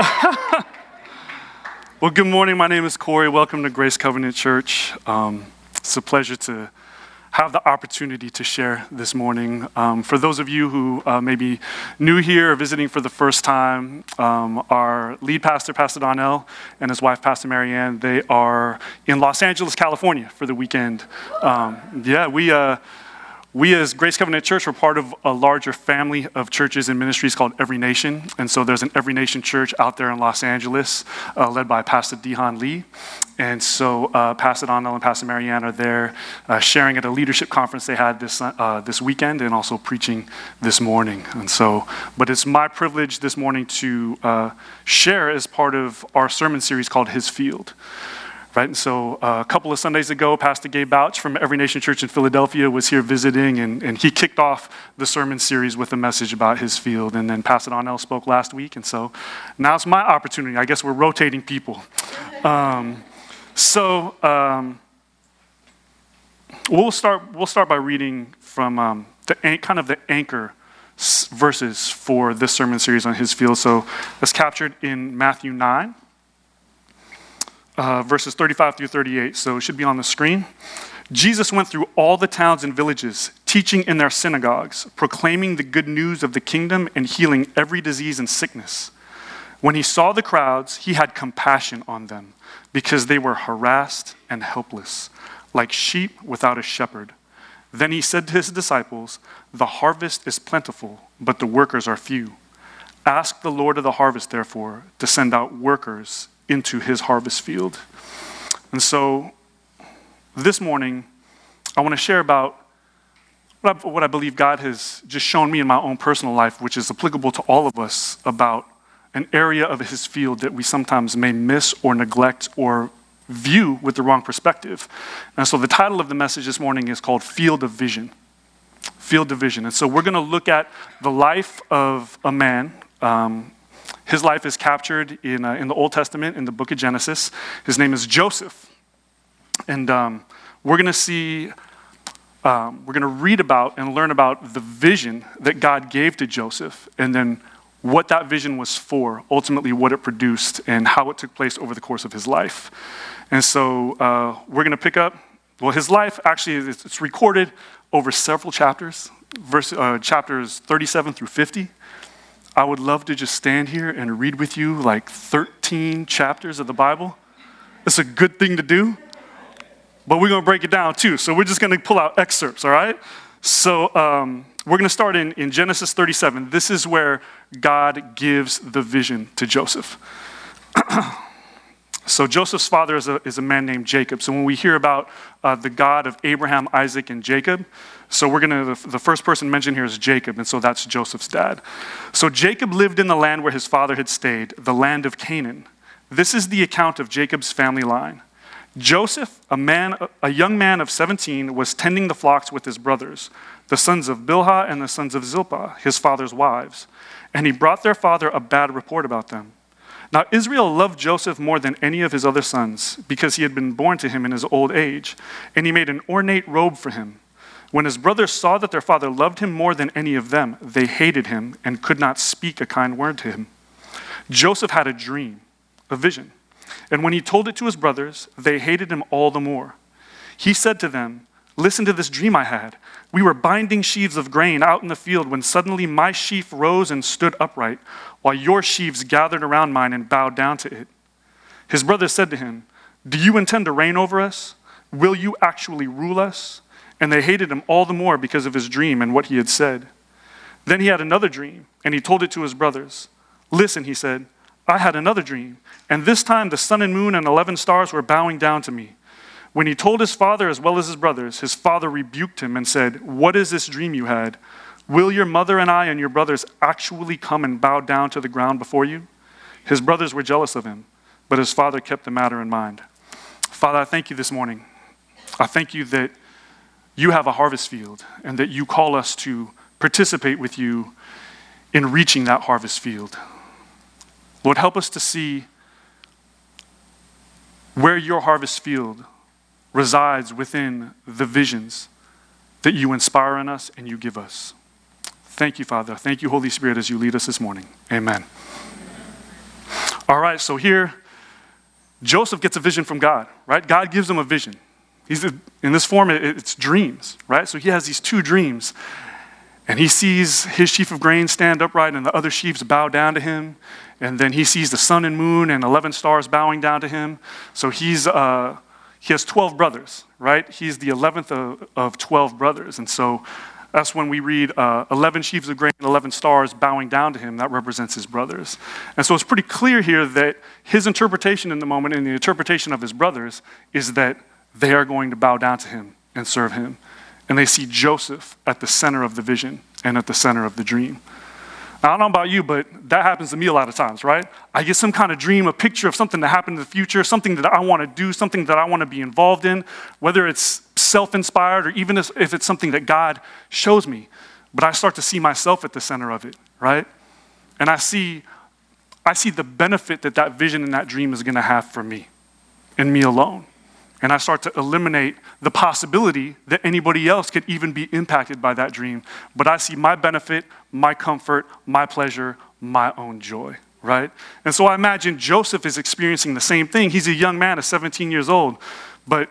well, good morning. My name is Corey. Welcome to Grace Covenant Church. Um, it's a pleasure to have the opportunity to share this morning. Um, for those of you who uh, may be new here or visiting for the first time, um, our lead pastor, Pastor Donnell, and his wife, Pastor Marianne, they are in Los Angeles, California for the weekend. Um, yeah, we. Uh, we, as Grace Covenant Church, are part of a larger family of churches and ministries called Every Nation. And so there's an Every Nation church out there in Los Angeles, uh, led by Pastor Dehan Lee. And so uh, Pastor Donnell and Pastor Marianne are there uh, sharing at a leadership conference they had this, uh, this weekend and also preaching this morning. And so, but it's my privilege this morning to uh, share as part of our sermon series called His Field. Right, and so uh, a couple of Sundays ago, Pastor Gabe Bouch from Every Nation Church in Philadelphia was here visiting, and, and he kicked off the sermon series with a message about his field. And then Pastor Donnell spoke last week, and so now it's my opportunity. I guess we're rotating people. Um, so um, we'll start. We'll start by reading from um, the kind of the anchor verses for this sermon series on his field. So that's captured in Matthew nine uh, verses 35 through 38. So it should be on the screen. Jesus went through all the towns and villages, teaching in their synagogues, proclaiming the good news of the kingdom and healing every disease and sickness. When he saw the crowds, he had compassion on them because they were harassed and helpless, like sheep without a shepherd. Then he said to his disciples, The harvest is plentiful, but the workers are few. Ask the Lord of the harvest, therefore, to send out workers into his harvest field. And so this morning, I want to share about what I, what I, believe God has just shown me in my own personal life, which is applicable to all of us, about an area of his field that we sometimes may miss or neglect or view with the wrong perspective. And so the title of the message this morning is called Field of Vision. Field of Vision. And so we're going to look at the life of a man. Um, his life is captured in, uh, in the Old Testament, in the book of Genesis. His name is Joseph. And um, we're going to see, um, we're going to read about and learn about the vision that God gave to Joseph, and then what that vision was for, ultimately, what it produced, and how it took place over the course of his life. And so uh, we're going to pick up, well, his life actually, it's recorded over several chapters, verse, uh, chapters 37 through 50. I would love to just stand here and read with you like 13 chapters of the Bible. It's a good thing to do, but we're going to break it down too. So we're just going to pull out excerpts, all right? So um, we're going to start in, in Genesis 37. This is where God gives the vision to Joseph. So Joseph's father is a, is a man named Jacob. So when we hear about uh, the God of Abraham, Isaac, and Jacob, so we're going to, the first person mentioned here is Jacob, and so that's Joseph's dad. So Jacob lived in the land where his father had stayed, the land of Canaan. This is the account of Jacob's family line. Joseph, a man, a young man of 17, was tending the flocks with his brothers, the sons of Bilhah and the sons of Zilpah, his father's wives. And he brought their father a bad report about them. Now, Israel loved Joseph more than any of his other sons because he had been born to him in his old age, and he made an ornate robe for him. When his brothers saw that their father loved him more than any of them, they hated him and could not speak a kind word to him. Joseph had a dream, a vision, and when he told it to his brothers, they hated him all the more. He said to them, Listen to this dream I had. We were binding sheaves of grain out in the field when suddenly my sheaf rose and stood upright, while your sheaves gathered around mine and bowed down to it. His brothers said to him, Do you intend to reign over us? Will you actually rule us? And they hated him all the more because of his dream and what he had said. Then he had another dream, and he told it to his brothers. Listen, he said, I had another dream, and this time the sun and moon and eleven stars were bowing down to me. When he told his father as well as his brothers, his father rebuked him and said, What is this dream you had? Will your mother and I and your brothers actually come and bow down to the ground before you? His brothers were jealous of him, but his father kept the matter in mind. Father, I thank you this morning. I thank you that you have a harvest field and that you call us to participate with you in reaching that harvest field. Lord, help us to see where your harvest field resides within the visions that you inspire in us and you give us. Thank you, Father. Thank you, Holy Spirit, as you lead us this morning. Amen. All right, so here, Joseph gets a vision from God, right? God gives him a vision. He's in this form, it's dreams, right? So he has these two dreams. And he sees his sheaf of grain stand upright and the other sheaves bow down to him. And then he sees the sun and moon and 11 stars bowing down to him. So he's, uh, he has 12 brothers, right? He's the 11th of, of 12 brothers. And so that's when we read uh, 11 sheaves of grain and 11 stars bowing down to him. That represents his brothers. And so it's pretty clear here that his interpretation in the moment and the interpretation of his brothers is that they are going to bow down to him and serve him and they see Joseph at the center of the vision and at the center of the dream. I don't know about you, but that happens to me a lot of times, right? I get some kind of dream, a picture of something to happen in the future, something that I want to do, something that I want to be involved in, whether it's self inspired or even if it's something that God shows me. But I start to see myself at the center of it, right? And I see, I see the benefit that that vision and that dream is going to have for me and me alone. And I start to eliminate the possibility that anybody else could even be impacted by that dream. But I see my benefit, my comfort, my pleasure, my own joy, right? And so I imagine Joseph is experiencing the same thing. He's a young man at 17 years old. But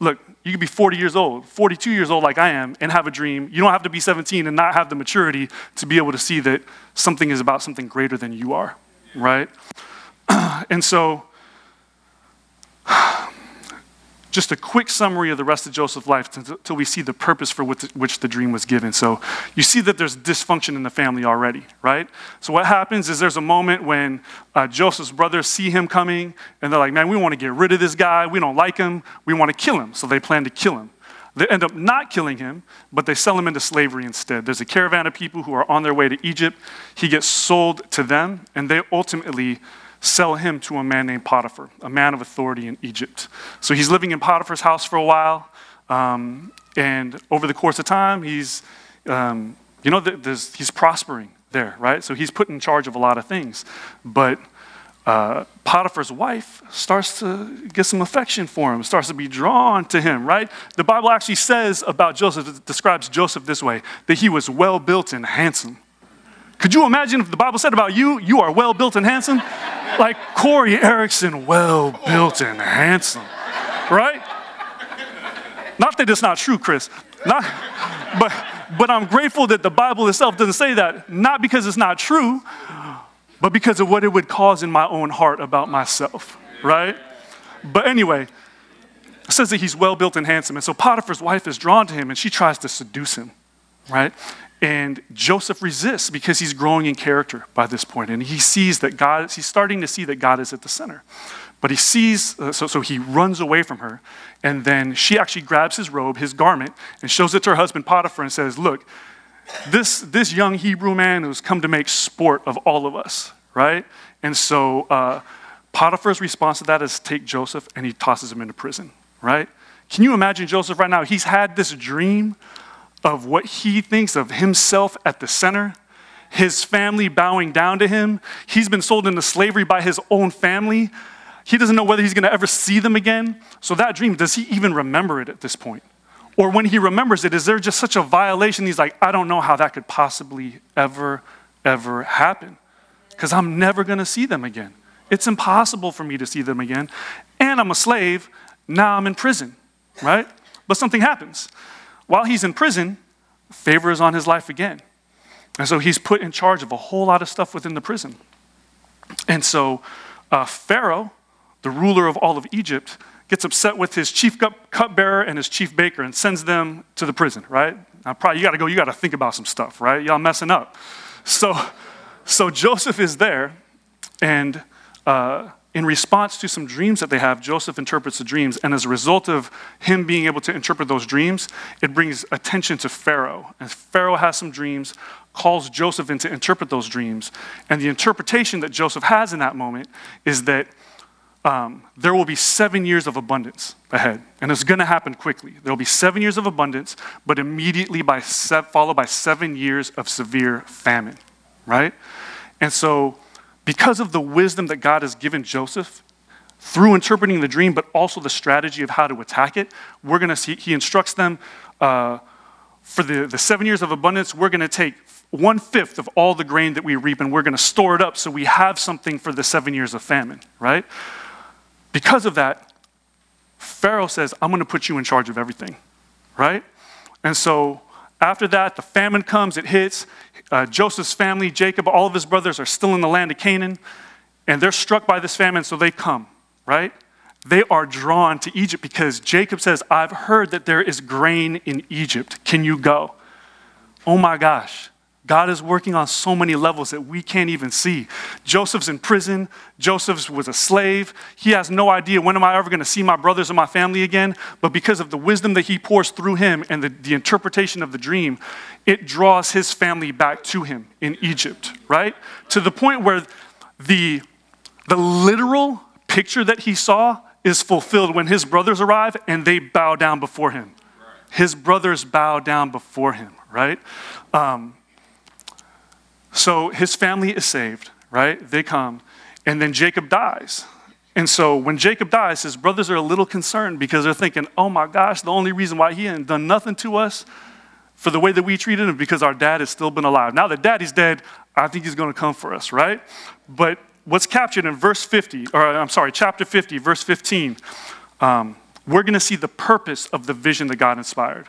look, you could be 40 years old, 42 years old like I am, and have a dream. You don't have to be 17 and not have the maturity to be able to see that something is about something greater than you are, right? and so just a quick summary of the rest of Joseph's life until we see the purpose for which the dream was given. So you see that there's dysfunction in the family already, right? So what happens is there's a moment when uh, Joseph's brothers see him coming and they're like, man, we want to get rid of this guy. We don't like him. We want to kill him. So they plan to kill him. They end up not killing him, but they sell him into slavery instead. There's a caravan of people who are on their way to Egypt. He gets sold to them, and they ultimately sell him to a man named Potiphar, a man of authority in Egypt. So he's living in Potiphar's house for a while, um, and over the course of time, he's, um, you know, he's prospering there, right? So he's put in charge of a lot of things. But uh, Potiphar's wife starts to get some affection for him, starts to be drawn to him, right? The Bible actually says about Joseph, it describes Joseph this way that he was well built and handsome. Could you imagine if the Bible said about you, you are well built and handsome? Like Corey Erickson, well built and handsome, right? Not that it's not true, Chris. Not, but, but I'm grateful that the Bible itself doesn't say that, not because it's not true, but because of what it would cause in my own heart about myself, right? But anyway, it says that he's well built and handsome. And so Potiphar's wife is drawn to him and she tries to seduce him, right? And Joseph resists because he's growing in character by this point, and he sees that God, he's starting to see that God is at the center. But he sees, uh, so, so he runs away from her, and then she actually grabs his robe, his garment, and shows it to her husband Potiphar and says, Look, this, this young Hebrew man who's come to make sport of all of us, right? And so uh, Potiphar's response to that is take Joseph and he tosses him into prison, right? Can you imagine Joseph right now? He's had this dream of what he thinks of himself at the center, his family bowing down to him. He's been sold into slavery by his own family. He doesn't know whether he's going to ever see them again. So, that dream, does he even remember it at this point? Or when he remembers it, is there just such a violation? He's like, I don't know how that could possibly ever, ever happen because I'm never going to see them again. It's impossible for me to see them again. And I'm a slave. Now I'm in prison, right? But something happens. While he's in prison, favor is on his life again. And so he's put in charge of a whole lot of stuff within the prison. And so uh, Pharaoh, the ruler of all of Egypt, gets upset with his chief cupbearer and his chief baker and sends them to the prison, right? Now, probably you got to go, you got to think about some stuff, right? Y'all messing up. So, so Joseph is there, and uh, in response to some dreams that they have, Joseph interprets the dreams. And as a result of him being able to interpret those dreams, it brings attention to Pharaoh. And Pharaoh has some dreams, calls Joseph in to interpret those dreams. And the interpretation that Joseph has in that moment is that um, there will be seven years of abundance ahead. And it's going to happen quickly. There will be seven years of abundance, but immediately by se- followed by seven years of severe famine, right? And so because of the wisdom that God has given Joseph through interpreting the dream, but also the strategy of how to attack it, we're going to see, he instructs them uh, for the, the seven years of abundance, we're going to take one fifth of all the grain that we reap, and we're going to store it up so we have something for the seven years of famine, right? Because of that, Pharaoh says, I'm going to put you in charge of everything, right? And so after that, the famine comes, it hits. Uh, Joseph's family, Jacob, all of his brothers are still in the land of Canaan, and they're struck by this famine, so they come, right? They are drawn to Egypt because Jacob says, I've heard that there is grain in Egypt. Can you go? Oh my gosh. God is working on so many levels that we can't even see. Joseph's in prison. Joseph was a slave. He has no idea when am I ever going to see my brothers and my family again. But because of the wisdom that he pours through him and the, the interpretation of the dream, it draws his family back to him in Egypt, right? To the point where the, the literal picture that he saw is fulfilled when his brothers arrive and they bow down before him. His brothers bow down before him, right? Um, so his family is saved, right? They come, and then Jacob dies. And so when Jacob dies, his brothers are a little concerned because they're thinking, oh my gosh, the only reason why he hadn't done nothing to us for the way that we treated him because our dad has still been alive. Now that daddy's dead, I think he's going to come for us, right? But what's captured in verse 50, or I'm sorry, chapter 50, verse 15, um, we're going to see the purpose of the vision that God inspired.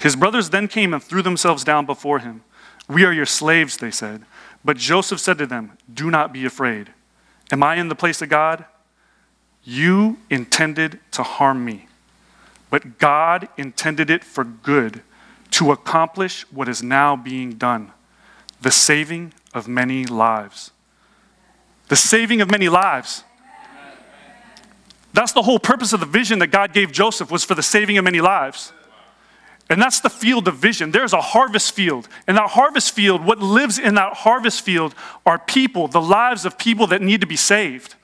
His brothers then came and threw themselves down before him. We are your slaves, they said. But Joseph said to them, Do not be afraid. Am I in the place of God? You intended to harm me, but God intended it for good to accomplish what is now being done the saving of many lives. The saving of many lives. That's the whole purpose of the vision that God gave Joseph was for the saving of many lives. And that's the field of vision. There's a harvest field. And that harvest field, what lives in that harvest field are people, the lives of people that need to be saved.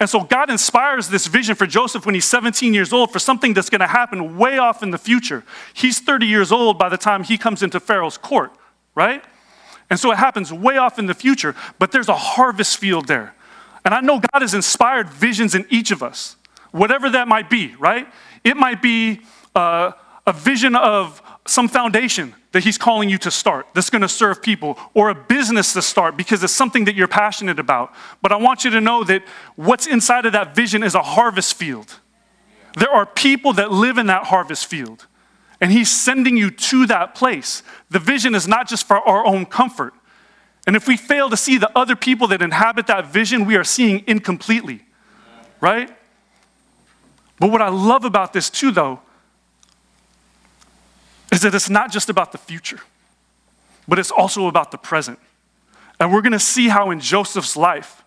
And so God inspires this vision for Joseph when he's 17 years old for something that's going to happen way off in the future. He's 30 years old by the time he comes into Pharaoh's court, right? And so it happens way off in the future, but there's a harvest field there. And I know God has inspired visions in each of us, whatever that might be, right? It might be. Uh, a vision of some foundation that he's calling you to start that's going to serve people, or a business to start because it's something that you're passionate about. But I want you to know that what's inside of that vision is a harvest field. There are people that live in that harvest field, and he's sending you to that place. The vision is not just for our own comfort. And if we fail to see the other people that inhabit that vision, we are seeing incompletely, right? But what I love about this too, though, is that it's not just about the future, but it's also about the present. And we're going to see how in Joseph's life,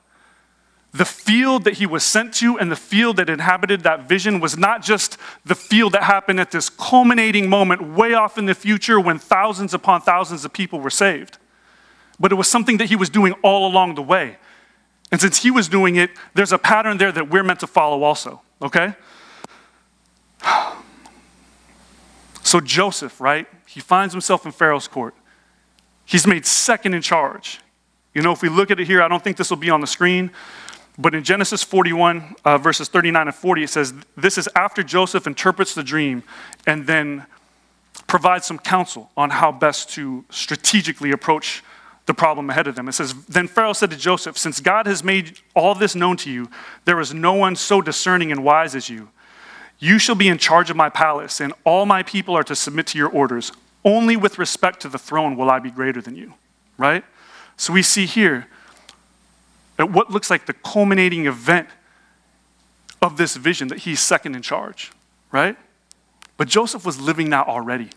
the field that he was sent to and the field that inhabited that vision was not just the field that happened at this culminating moment way off in the future when thousands upon thousands of people were saved, but it was something that he was doing all along the way. And since he was doing it, there's a pattern there that we're meant to follow also, okay? So Joseph, right? He finds himself in Pharaoh's court. He's made second in charge. You know, if we look at it here, I don't think this will be on the screen, but in Genesis 41, uh, verses 39 and 40, it says, This is after Joseph interprets the dream and then provides some counsel on how best to strategically approach the problem ahead of them. It says, Then Pharaoh said to Joseph, Since God has made all this known to you, there is no one so discerning and wise as you. You shall be in charge of my palace, and all my people are to submit to your orders. Only with respect to the throne will I be greater than you. Right? So we see here at what looks like the culminating event of this vision that he's second in charge. Right? But Joseph was living that already.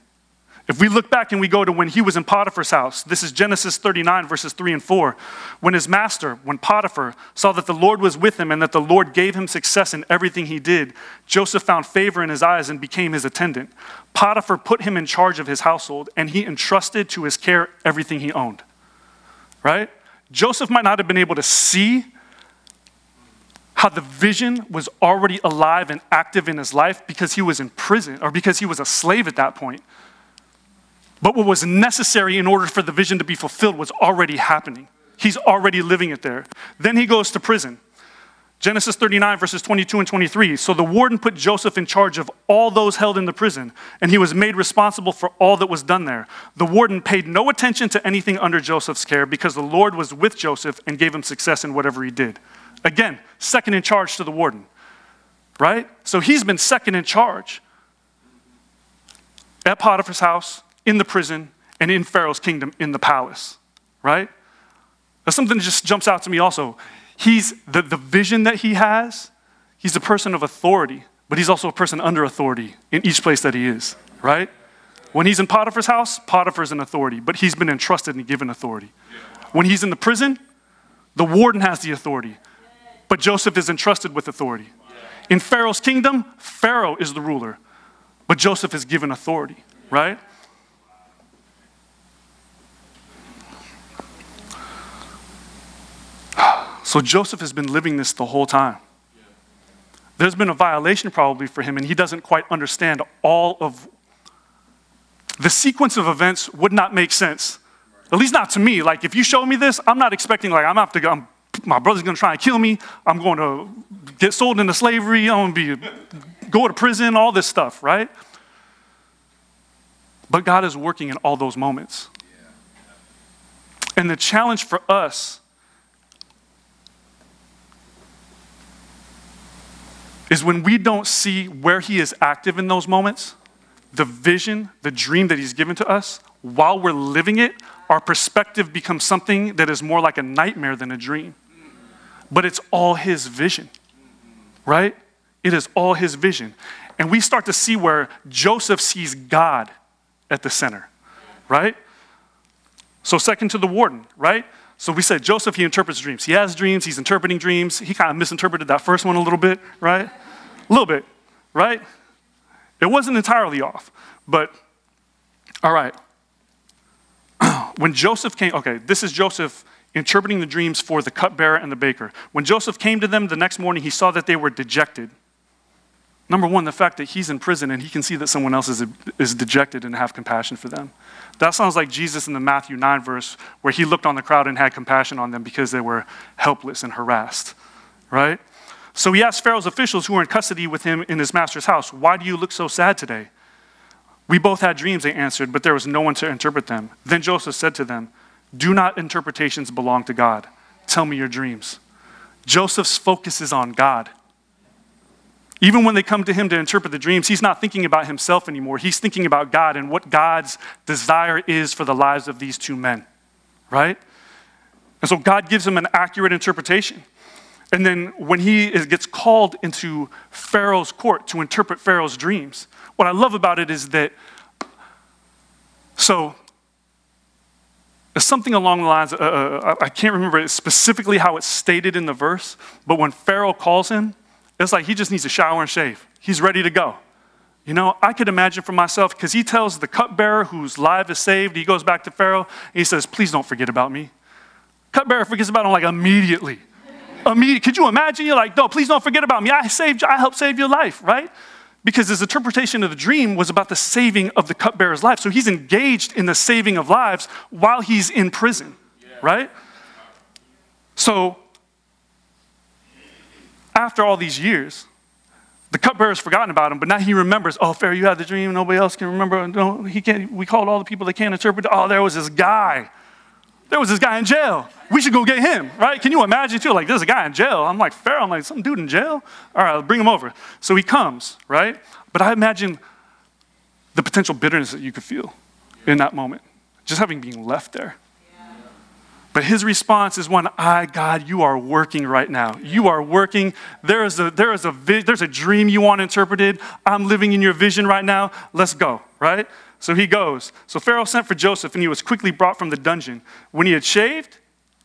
If we look back and we go to when he was in Potiphar's house, this is Genesis 39, verses 3 and 4. When his master, when Potiphar, saw that the Lord was with him and that the Lord gave him success in everything he did, Joseph found favor in his eyes and became his attendant. Potiphar put him in charge of his household, and he entrusted to his care everything he owned. right? Joseph might not have been able to see how the vision was already alive and active in his life because he was in prison or because he was a slave at that point. But what was necessary in order for the vision to be fulfilled was already happening. He's already living it there. Then he goes to prison. Genesis 39, verses 22 and 23. So the warden put Joseph in charge of all those held in the prison, and he was made responsible for all that was done there. The warden paid no attention to anything under Joseph's care because the Lord was with Joseph and gave him success in whatever he did. Again, second in charge to the warden, right? So he's been second in charge at Potiphar's house, in the prison, and in Pharaoh's kingdom, in the palace, right? That's something that just jumps out to me also. He's the, the vision that he has, he's a person of authority, but he's also a person under authority in each place that he is, right? When he's in Potiphar's house, Potiphar's an authority, but he's been entrusted and given authority. When he's in the prison, the warden has the authority, but Joseph is entrusted with authority. In Pharaoh's kingdom, Pharaoh is the ruler, but Joseph is given authority, right? So Joseph has been living this the whole time. There's been a violation probably for him, and he doesn't quite understand all of the sequence of events would not make sense. At least not to me. Like if you show me this, I'm not expecting like I'm have to go. I'm, my brother's gonna try and kill me. I'm going to get sold into slavery. I'm gonna be go to prison. All this stuff, right? But God is working in all those moments. And the challenge for us is when we don't see where He is active in those moments, the vision, the dream that He's given to us, while we're living it, our perspective becomes something that is more like a nightmare than a dream. But it's all His vision, right? It is all His vision. And we start to see where Joseph sees God at the center, right? So, second to the warden, right? So we said Joseph, he interprets dreams. He has dreams, he's interpreting dreams. He kind of misinterpreted that first one a little bit, right? A little bit, right? It wasn't entirely off, but all right. when Joseph came, okay, this is Joseph interpreting the dreams for the cupbearer and the baker. When Joseph came to them the next morning, he saw that they were dejected. Number one, the fact that he's in prison and he can see that someone else is, is dejected and have compassion for them. That sounds like Jesus in the Matthew 9 verse where he looked on the crowd and had compassion on them because they were helpless and harassed, right? So he asked Pharaoh's officials who were in custody with him in his master's house, Why do you look so sad today? We both had dreams, they answered, but there was no one to interpret them. Then Joseph said to them, Do not interpretations belong to God? Tell me your dreams. Joseph's focus is on God. Even when they come to him to interpret the dreams, he's not thinking about himself anymore. He's thinking about God and what God's desire is for the lives of these two men, right? And so God gives him an accurate interpretation. And then when he gets called into Pharaoh's court to interpret Pharaoh's dreams, what I love about it is that, so, something along the lines, uh, uh, I can't remember specifically how it's stated in the verse, but when Pharaoh calls him, it's like he just needs a shower and shave. He's ready to go. You know, I could imagine for myself, because he tells the cupbearer whose life is saved, he goes back to Pharaoh, and he says, Please don't forget about me. Cupbearer forgets about him like immediately. Immediately. Could you imagine? You're like, No, please don't forget about me. I saved you, I helped save your life, right? Because his interpretation of the dream was about the saving of the cupbearer's life. So he's engaged in the saving of lives while he's in prison, right? So after all these years, the cupbearer's forgotten about him, but now he remembers, oh, Pharaoh, you had the dream, nobody else can remember. No, he can't, we called all the people that can't interpret. Oh, there was this guy. There was this guy in jail. We should go get him, right? Can you imagine too? Like, there's a guy in jail. I'm like, Pharaoh, I'm like, some dude in jail? All right, I'll bring him over. So he comes, right? But I imagine the potential bitterness that you could feel in that moment, just having been left there. But his response is one, I, God, you are working right now. You are working. There is a, there is a, there's a dream you want interpreted. I'm living in your vision right now. Let's go, right? So he goes. So Pharaoh sent for Joseph, and he was quickly brought from the dungeon. When he had shaved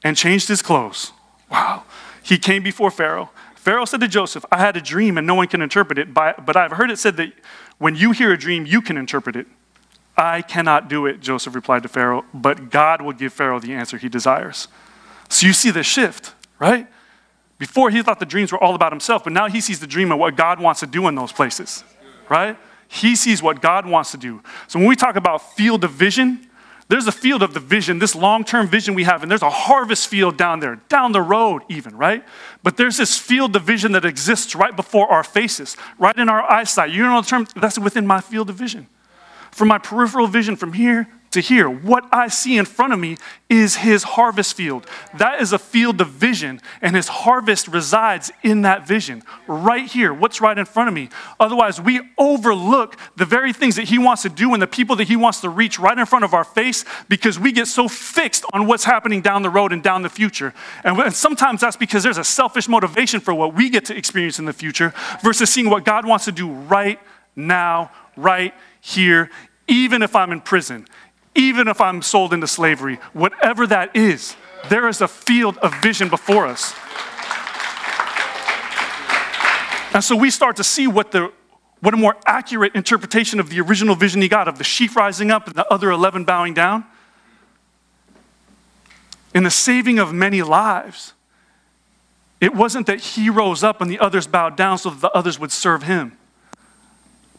and changed his clothes, wow, he came before Pharaoh. Pharaoh said to Joseph, I had a dream and no one can interpret it, but I've heard it said that when you hear a dream, you can interpret it. I cannot do it, Joseph replied to Pharaoh, but God will give Pharaoh the answer he desires. So you see the shift, right? Before he thought the dreams were all about himself, but now he sees the dream of what God wants to do in those places, right? He sees what God wants to do. So when we talk about field of vision, there's a field of the vision, this long term vision we have, and there's a harvest field down there, down the road, even, right? But there's this field of vision that exists right before our faces, right in our eyesight. You know the term? That's within my field of vision. From my peripheral vision from here to here. What I see in front of me is his harvest field. That is a field of vision, and his harvest resides in that vision, right here. What's right in front of me? Otherwise, we overlook the very things that he wants to do and the people that he wants to reach right in front of our face because we get so fixed on what's happening down the road and down the future. And sometimes that's because there's a selfish motivation for what we get to experience in the future versus seeing what God wants to do right now, right here, even if I'm in prison, even if I'm sold into slavery, whatever that is, there is a field of vision before us. And so we start to see what the what a more accurate interpretation of the original vision he got of the sheaf rising up and the other 11 bowing down. In the saving of many lives, it wasn't that he rose up and the others bowed down so that the others would serve him.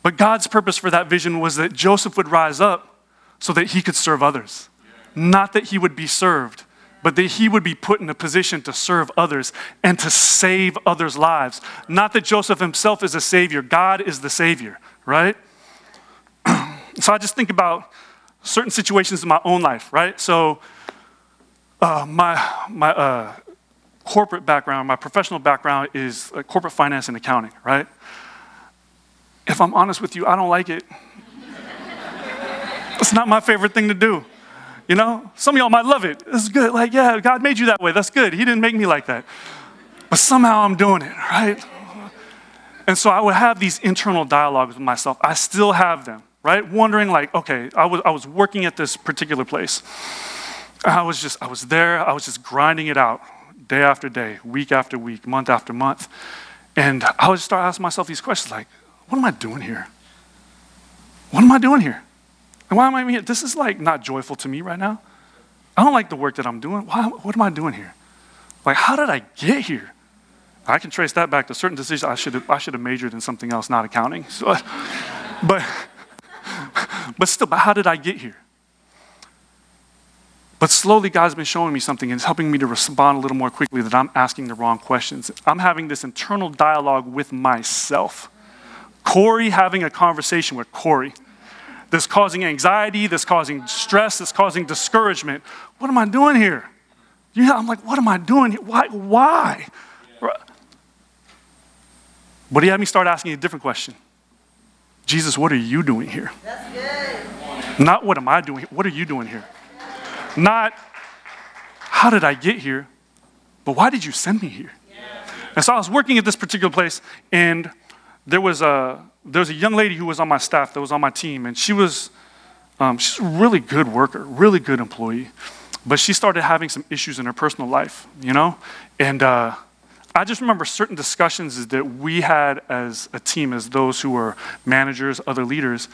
But God's purpose for that vision was that Joseph would rise up so that he could serve others. Not that he would be served, but that he would be put in a position to serve others and to save others' lives. Not that Joseph himself is a savior, God is the savior, right? so I just think about certain situations in my own life, right? So uh, my, my uh, corporate background, my professional background is uh, corporate finance and accounting, right? If I'm honest with you, I don't like it. It's not my favorite thing to do. You know, some of y'all might love it. It's good. Like, yeah, God made you that way. That's good. He didn't make me like that. But somehow I'm doing it, right? And so I would have these internal dialogues with myself. I still have them, right? Wondering, like, okay, I was, I was working at this particular place. I was just, I was there. I was just grinding it out day after day, week after week, month after month. And I would start asking myself these questions like, what am I doing here? What am I doing here? And why am I here? This is like not joyful to me right now. I don't like the work that I'm doing. Why, what am I doing here? Like, how did I get here? I can trace that back to certain decisions. I should have, I should have majored in something else, not accounting. So, but, but still, but how did I get here? But slowly, God's been showing me something and it's helping me to respond a little more quickly that I'm asking the wrong questions. I'm having this internal dialogue with myself. Corey having a conversation with Corey that's causing anxiety, that's causing stress, that's causing discouragement. What am I doing here? You know, I'm like, what am I doing here? Why? Why? But he had me start asking a different question. Jesus, what are you doing here? Not what am I doing? Here? What are you doing here? Not how did I get here, but why did you send me here? And so I was working at this particular place, and there was a there was a young lady who was on my staff that was on my team, and she was um, she's a really good worker, really good employee, but she started having some issues in her personal life, you know, and uh, I just remember certain discussions that we had as a team, as those who were managers, other leaders,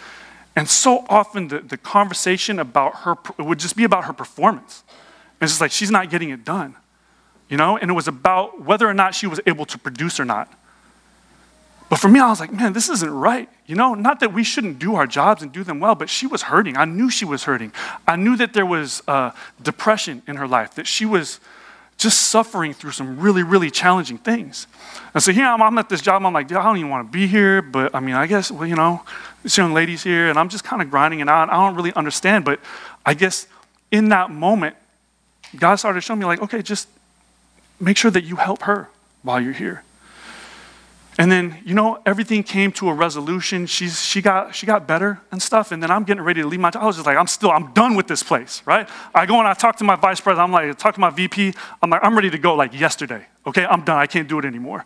and so often the, the conversation about her would just be about her performance. And it's just like she's not getting it done, you know, and it was about whether or not she was able to produce or not. But for me, I was like, man, this isn't right. You know, not that we shouldn't do our jobs and do them well, but she was hurting. I knew she was hurting. I knew that there was uh, depression in her life, that she was just suffering through some really, really challenging things. And so here I'm, I'm at this job. I'm like, I don't even want to be here, but I mean, I guess, well, you know, this young lady's here, and I'm just kind of grinding it out. I don't really understand, but I guess in that moment, God started showing me, like, okay, just make sure that you help her while you're here. And then, you know, everything came to a resolution. She's, she, got, she got better and stuff. And then I'm getting ready to leave my job. I was just like, I'm still, I'm done with this place, right? I go and I talk to my vice president. I'm like, I talk to my VP. I'm like, I'm ready to go like yesterday. Okay, I'm done. I can't do it anymore.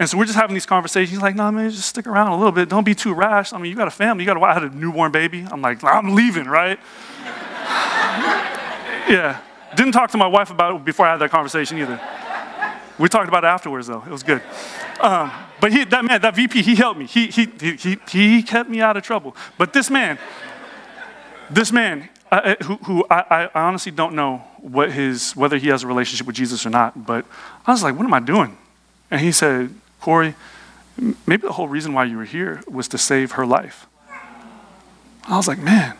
And so we're just having these conversations. He's like, no, man, just stick around a little bit. Don't be too rash. I mean, you got a family. You got a wife. I had a newborn baby. I'm like, I'm leaving, right? yeah. Didn't talk to my wife about it before I had that conversation either. We talked about it afterwards, though. It was good. Um, but he, that man, that VP, he helped me. He, he, he, he kept me out of trouble. But this man, This man, uh, who, who I, I honestly don't know what his, whether he has a relationship with Jesus or not, but I was like, what am I doing? And he said, Corey, maybe the whole reason why you were here was to save her life. I was like, man,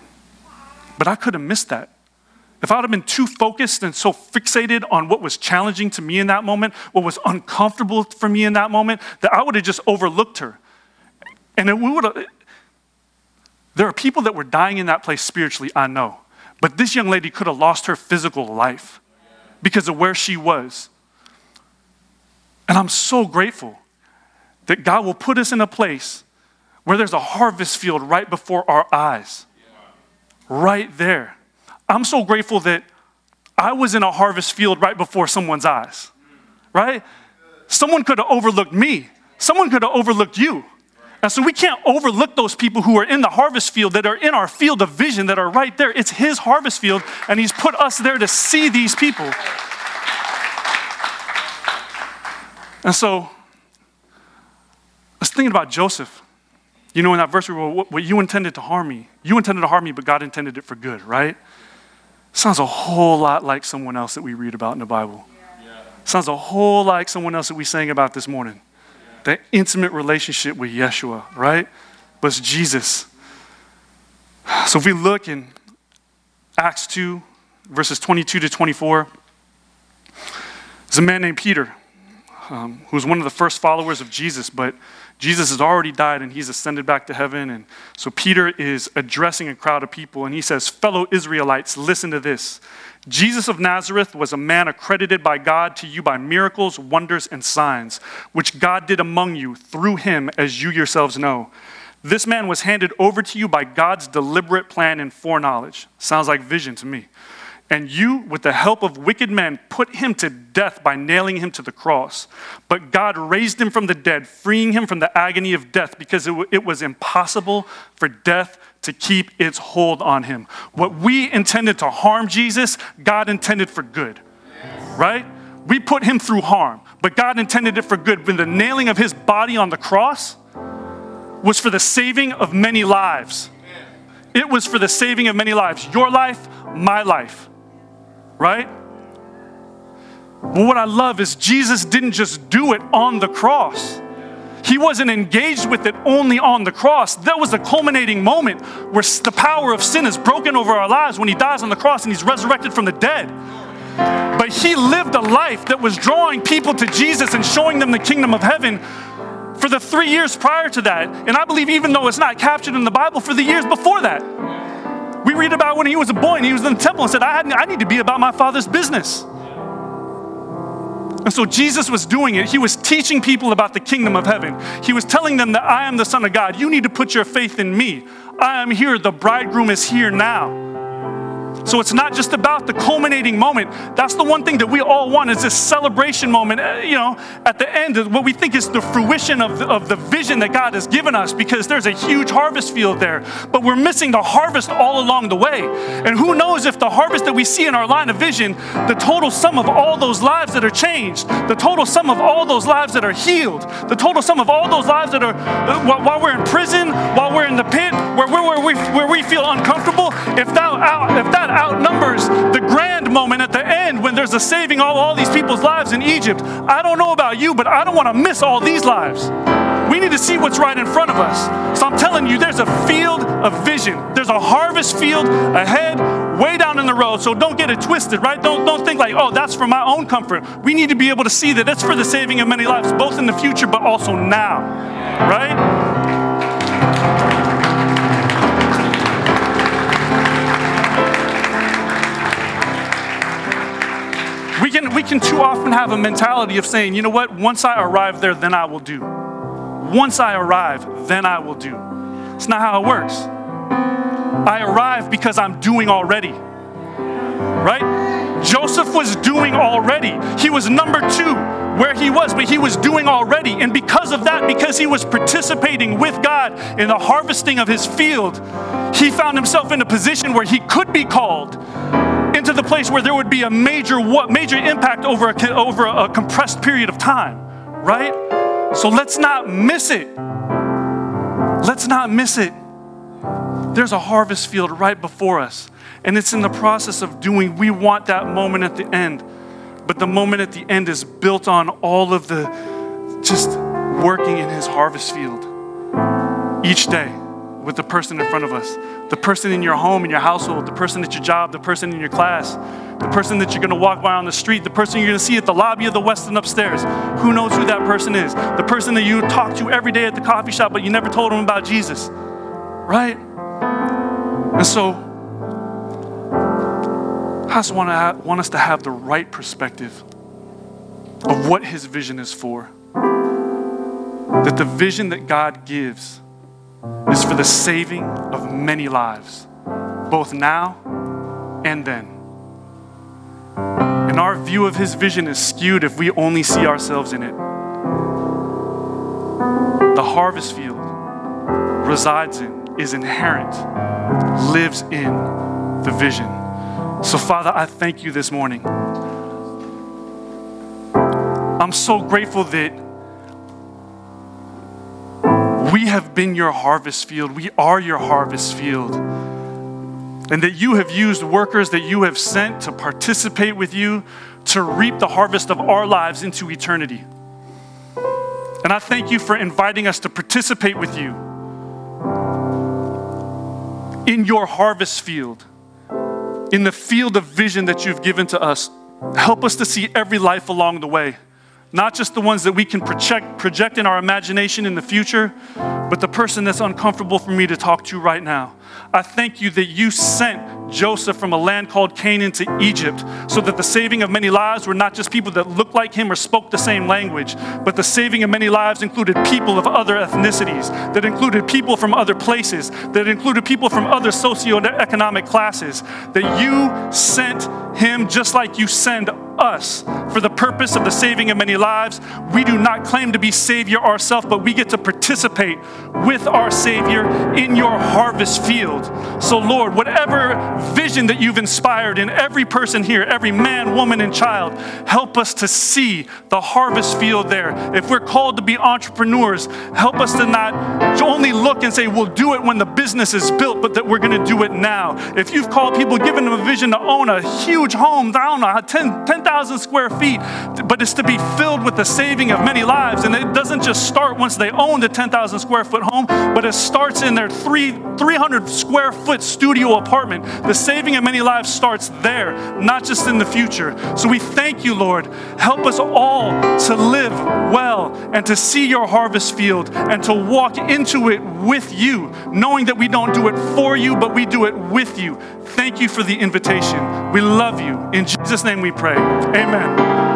but I could have missed that. If I would have been too focused and so fixated on what was challenging to me in that moment, what was uncomfortable for me in that moment, that I would have just overlooked her. And we would have, there are people that were dying in that place spiritually, I know. But this young lady could have lost her physical life because of where she was. And I'm so grateful that God will put us in a place where there's a harvest field right before our eyes. Right there. I'm so grateful that I was in a harvest field right before someone's eyes. Right? Someone could have overlooked me. Someone could have overlooked you. And so we can't overlook those people who are in the harvest field that are in our field of vision that are right there. It's His harvest field, and He's put us there to see these people. And so, I was thinking about Joseph. You know, in that verse, we were, what you intended to harm me, you intended to harm me, but God intended it for good, right? Sounds a whole lot like someone else that we read about in the Bible. Yeah. Sounds a whole like someone else that we sang about this morning that intimate relationship with Yeshua, right? Was Jesus. So if we look in Acts 2, verses 22 to 24, there's a man named Peter um, who was one of the first followers of Jesus, but Jesus has already died and he's ascended back to heaven. And so Peter is addressing a crowd of people and he says, Fellow Israelites, listen to this. Jesus of Nazareth was a man accredited by God to you by miracles, wonders, and signs, which God did among you through him, as you yourselves know. This man was handed over to you by God's deliberate plan and foreknowledge. Sounds like vision to me. And you, with the help of wicked men, put him to death by nailing him to the cross. But God raised him from the dead, freeing him from the agony of death, because it, w- it was impossible for death to keep its hold on him. What we intended to harm Jesus, God intended for good. Right? We put him through harm, but God intended it for good. When the nailing of his body on the cross was for the saving of many lives, it was for the saving of many lives. Your life, my life right? But what I love is Jesus didn't just do it on the cross. He wasn't engaged with it only on the cross. That was the culminating moment where the power of sin is broken over our lives when He dies on the cross and He's resurrected from the dead. But He lived a life that was drawing people to Jesus and showing them the kingdom of heaven for the three years prior to that. And I believe, even though it's not captured in the Bible, for the years before that. We read about when he was a boy and he was in the temple and said, I, I need to be about my father's business. And so Jesus was doing it. He was teaching people about the kingdom of heaven. He was telling them that I am the Son of God. You need to put your faith in me. I am here. The bridegroom is here now. So it's not just about the culminating moment. That's the one thing that we all want is this celebration moment, uh, you know, at the end, of what we think is the fruition of the, of the vision that God has given us because there's a huge harvest field there. But we're missing the harvest all along the way. And who knows if the harvest that we see in our line of vision, the total sum of all those lives that are changed, the total sum of all those lives that are healed, the total sum of all those lives that are, uh, while we're in prison, while we're in the pit, where, where, where, we, where we feel uncomfortable, if that, if that outnumbers the grand moment at the end when there's a saving all, all these people's lives in Egypt. I don't know about you, but I don't want to miss all these lives. We need to see what's right in front of us. So I'm telling you, there's a field of vision. There's a harvest field ahead, way down in the road. So don't get it twisted, right? Don't, don't think like, oh, that's for my own comfort. We need to be able to see that it's for the saving of many lives, both in the future, but also now, right? Can, too often have a mentality of saying, you know what, once I arrive there, then I will do. Once I arrive, then I will do. It's not how it works. I arrive because I'm doing already. Right? Joseph was doing already. He was number two where he was, but he was doing already. And because of that, because he was participating with God in the harvesting of his field, he found himself in a position where he could be called into the place where there would be a major what major impact over a, over a compressed period of time, right? So let's not miss it. Let's not miss it. there's a harvest field right before us. And it's in the process of doing, we want that moment at the end. But the moment at the end is built on all of the just working in his harvest field each day with the person in front of us the person in your home, in your household, the person at your job, the person in your class, the person that you're going to walk by on the street, the person you're going to see at the lobby of the Westin upstairs. Who knows who that person is? The person that you talk to every day at the coffee shop, but you never told them about Jesus, right? And so, I just want, to want us to have the right perspective of what His vision is for. That the vision that God gives is for the saving of many lives, both now and then. And our view of his vision is skewed if we only see ourselves in it. The harvest field resides in, is inherent, lives in the vision. So, Father, I thank you this morning. I'm so grateful that we have been your harvest field. We are your harvest field. And that you have used workers that you have sent to participate with you to reap the harvest of our lives into eternity. And I thank you for inviting us to participate with you in your harvest field, in the field of vision that you've given to us. Help us to see every life along the way not just the ones that we can project, project in our imagination in the future, but the person that's uncomfortable for me to talk to right now. I thank you that you sent Joseph from a land called Canaan to Egypt so that the saving of many lives were not just people that looked like him or spoke the same language, but the saving of many lives included people of other ethnicities, that included people from other places, that included people from other socioeconomic classes, that you sent him just like you send us for the purpose of the saving of many lives. We do not claim to be Savior ourselves, but we get to participate with our Savior in your harvest field. So, Lord, whatever vision that you've inspired in every person here, every man, woman, and child, help us to see the harvest field there. If we're called to be entrepreneurs, help us to not only look and say, we'll do it when the business is built, but that we're going to do it now. If you've called people, given them a vision to own a huge home, down 10,000 10, square feet, but it's to be filled with the saving of many lives. And it doesn't just start once they own the 10,000 square foot home, but it starts in their three, 300 square foot studio apartment. The saving of many lives starts there, not just in the future. So we thank you, Lord. Help us all to live well and to see your harvest field and to walk into it with you, knowing that we don't do it for you, but we do it with you. Thank you for the invitation. We love you. In Jesus' name we pray. Amen.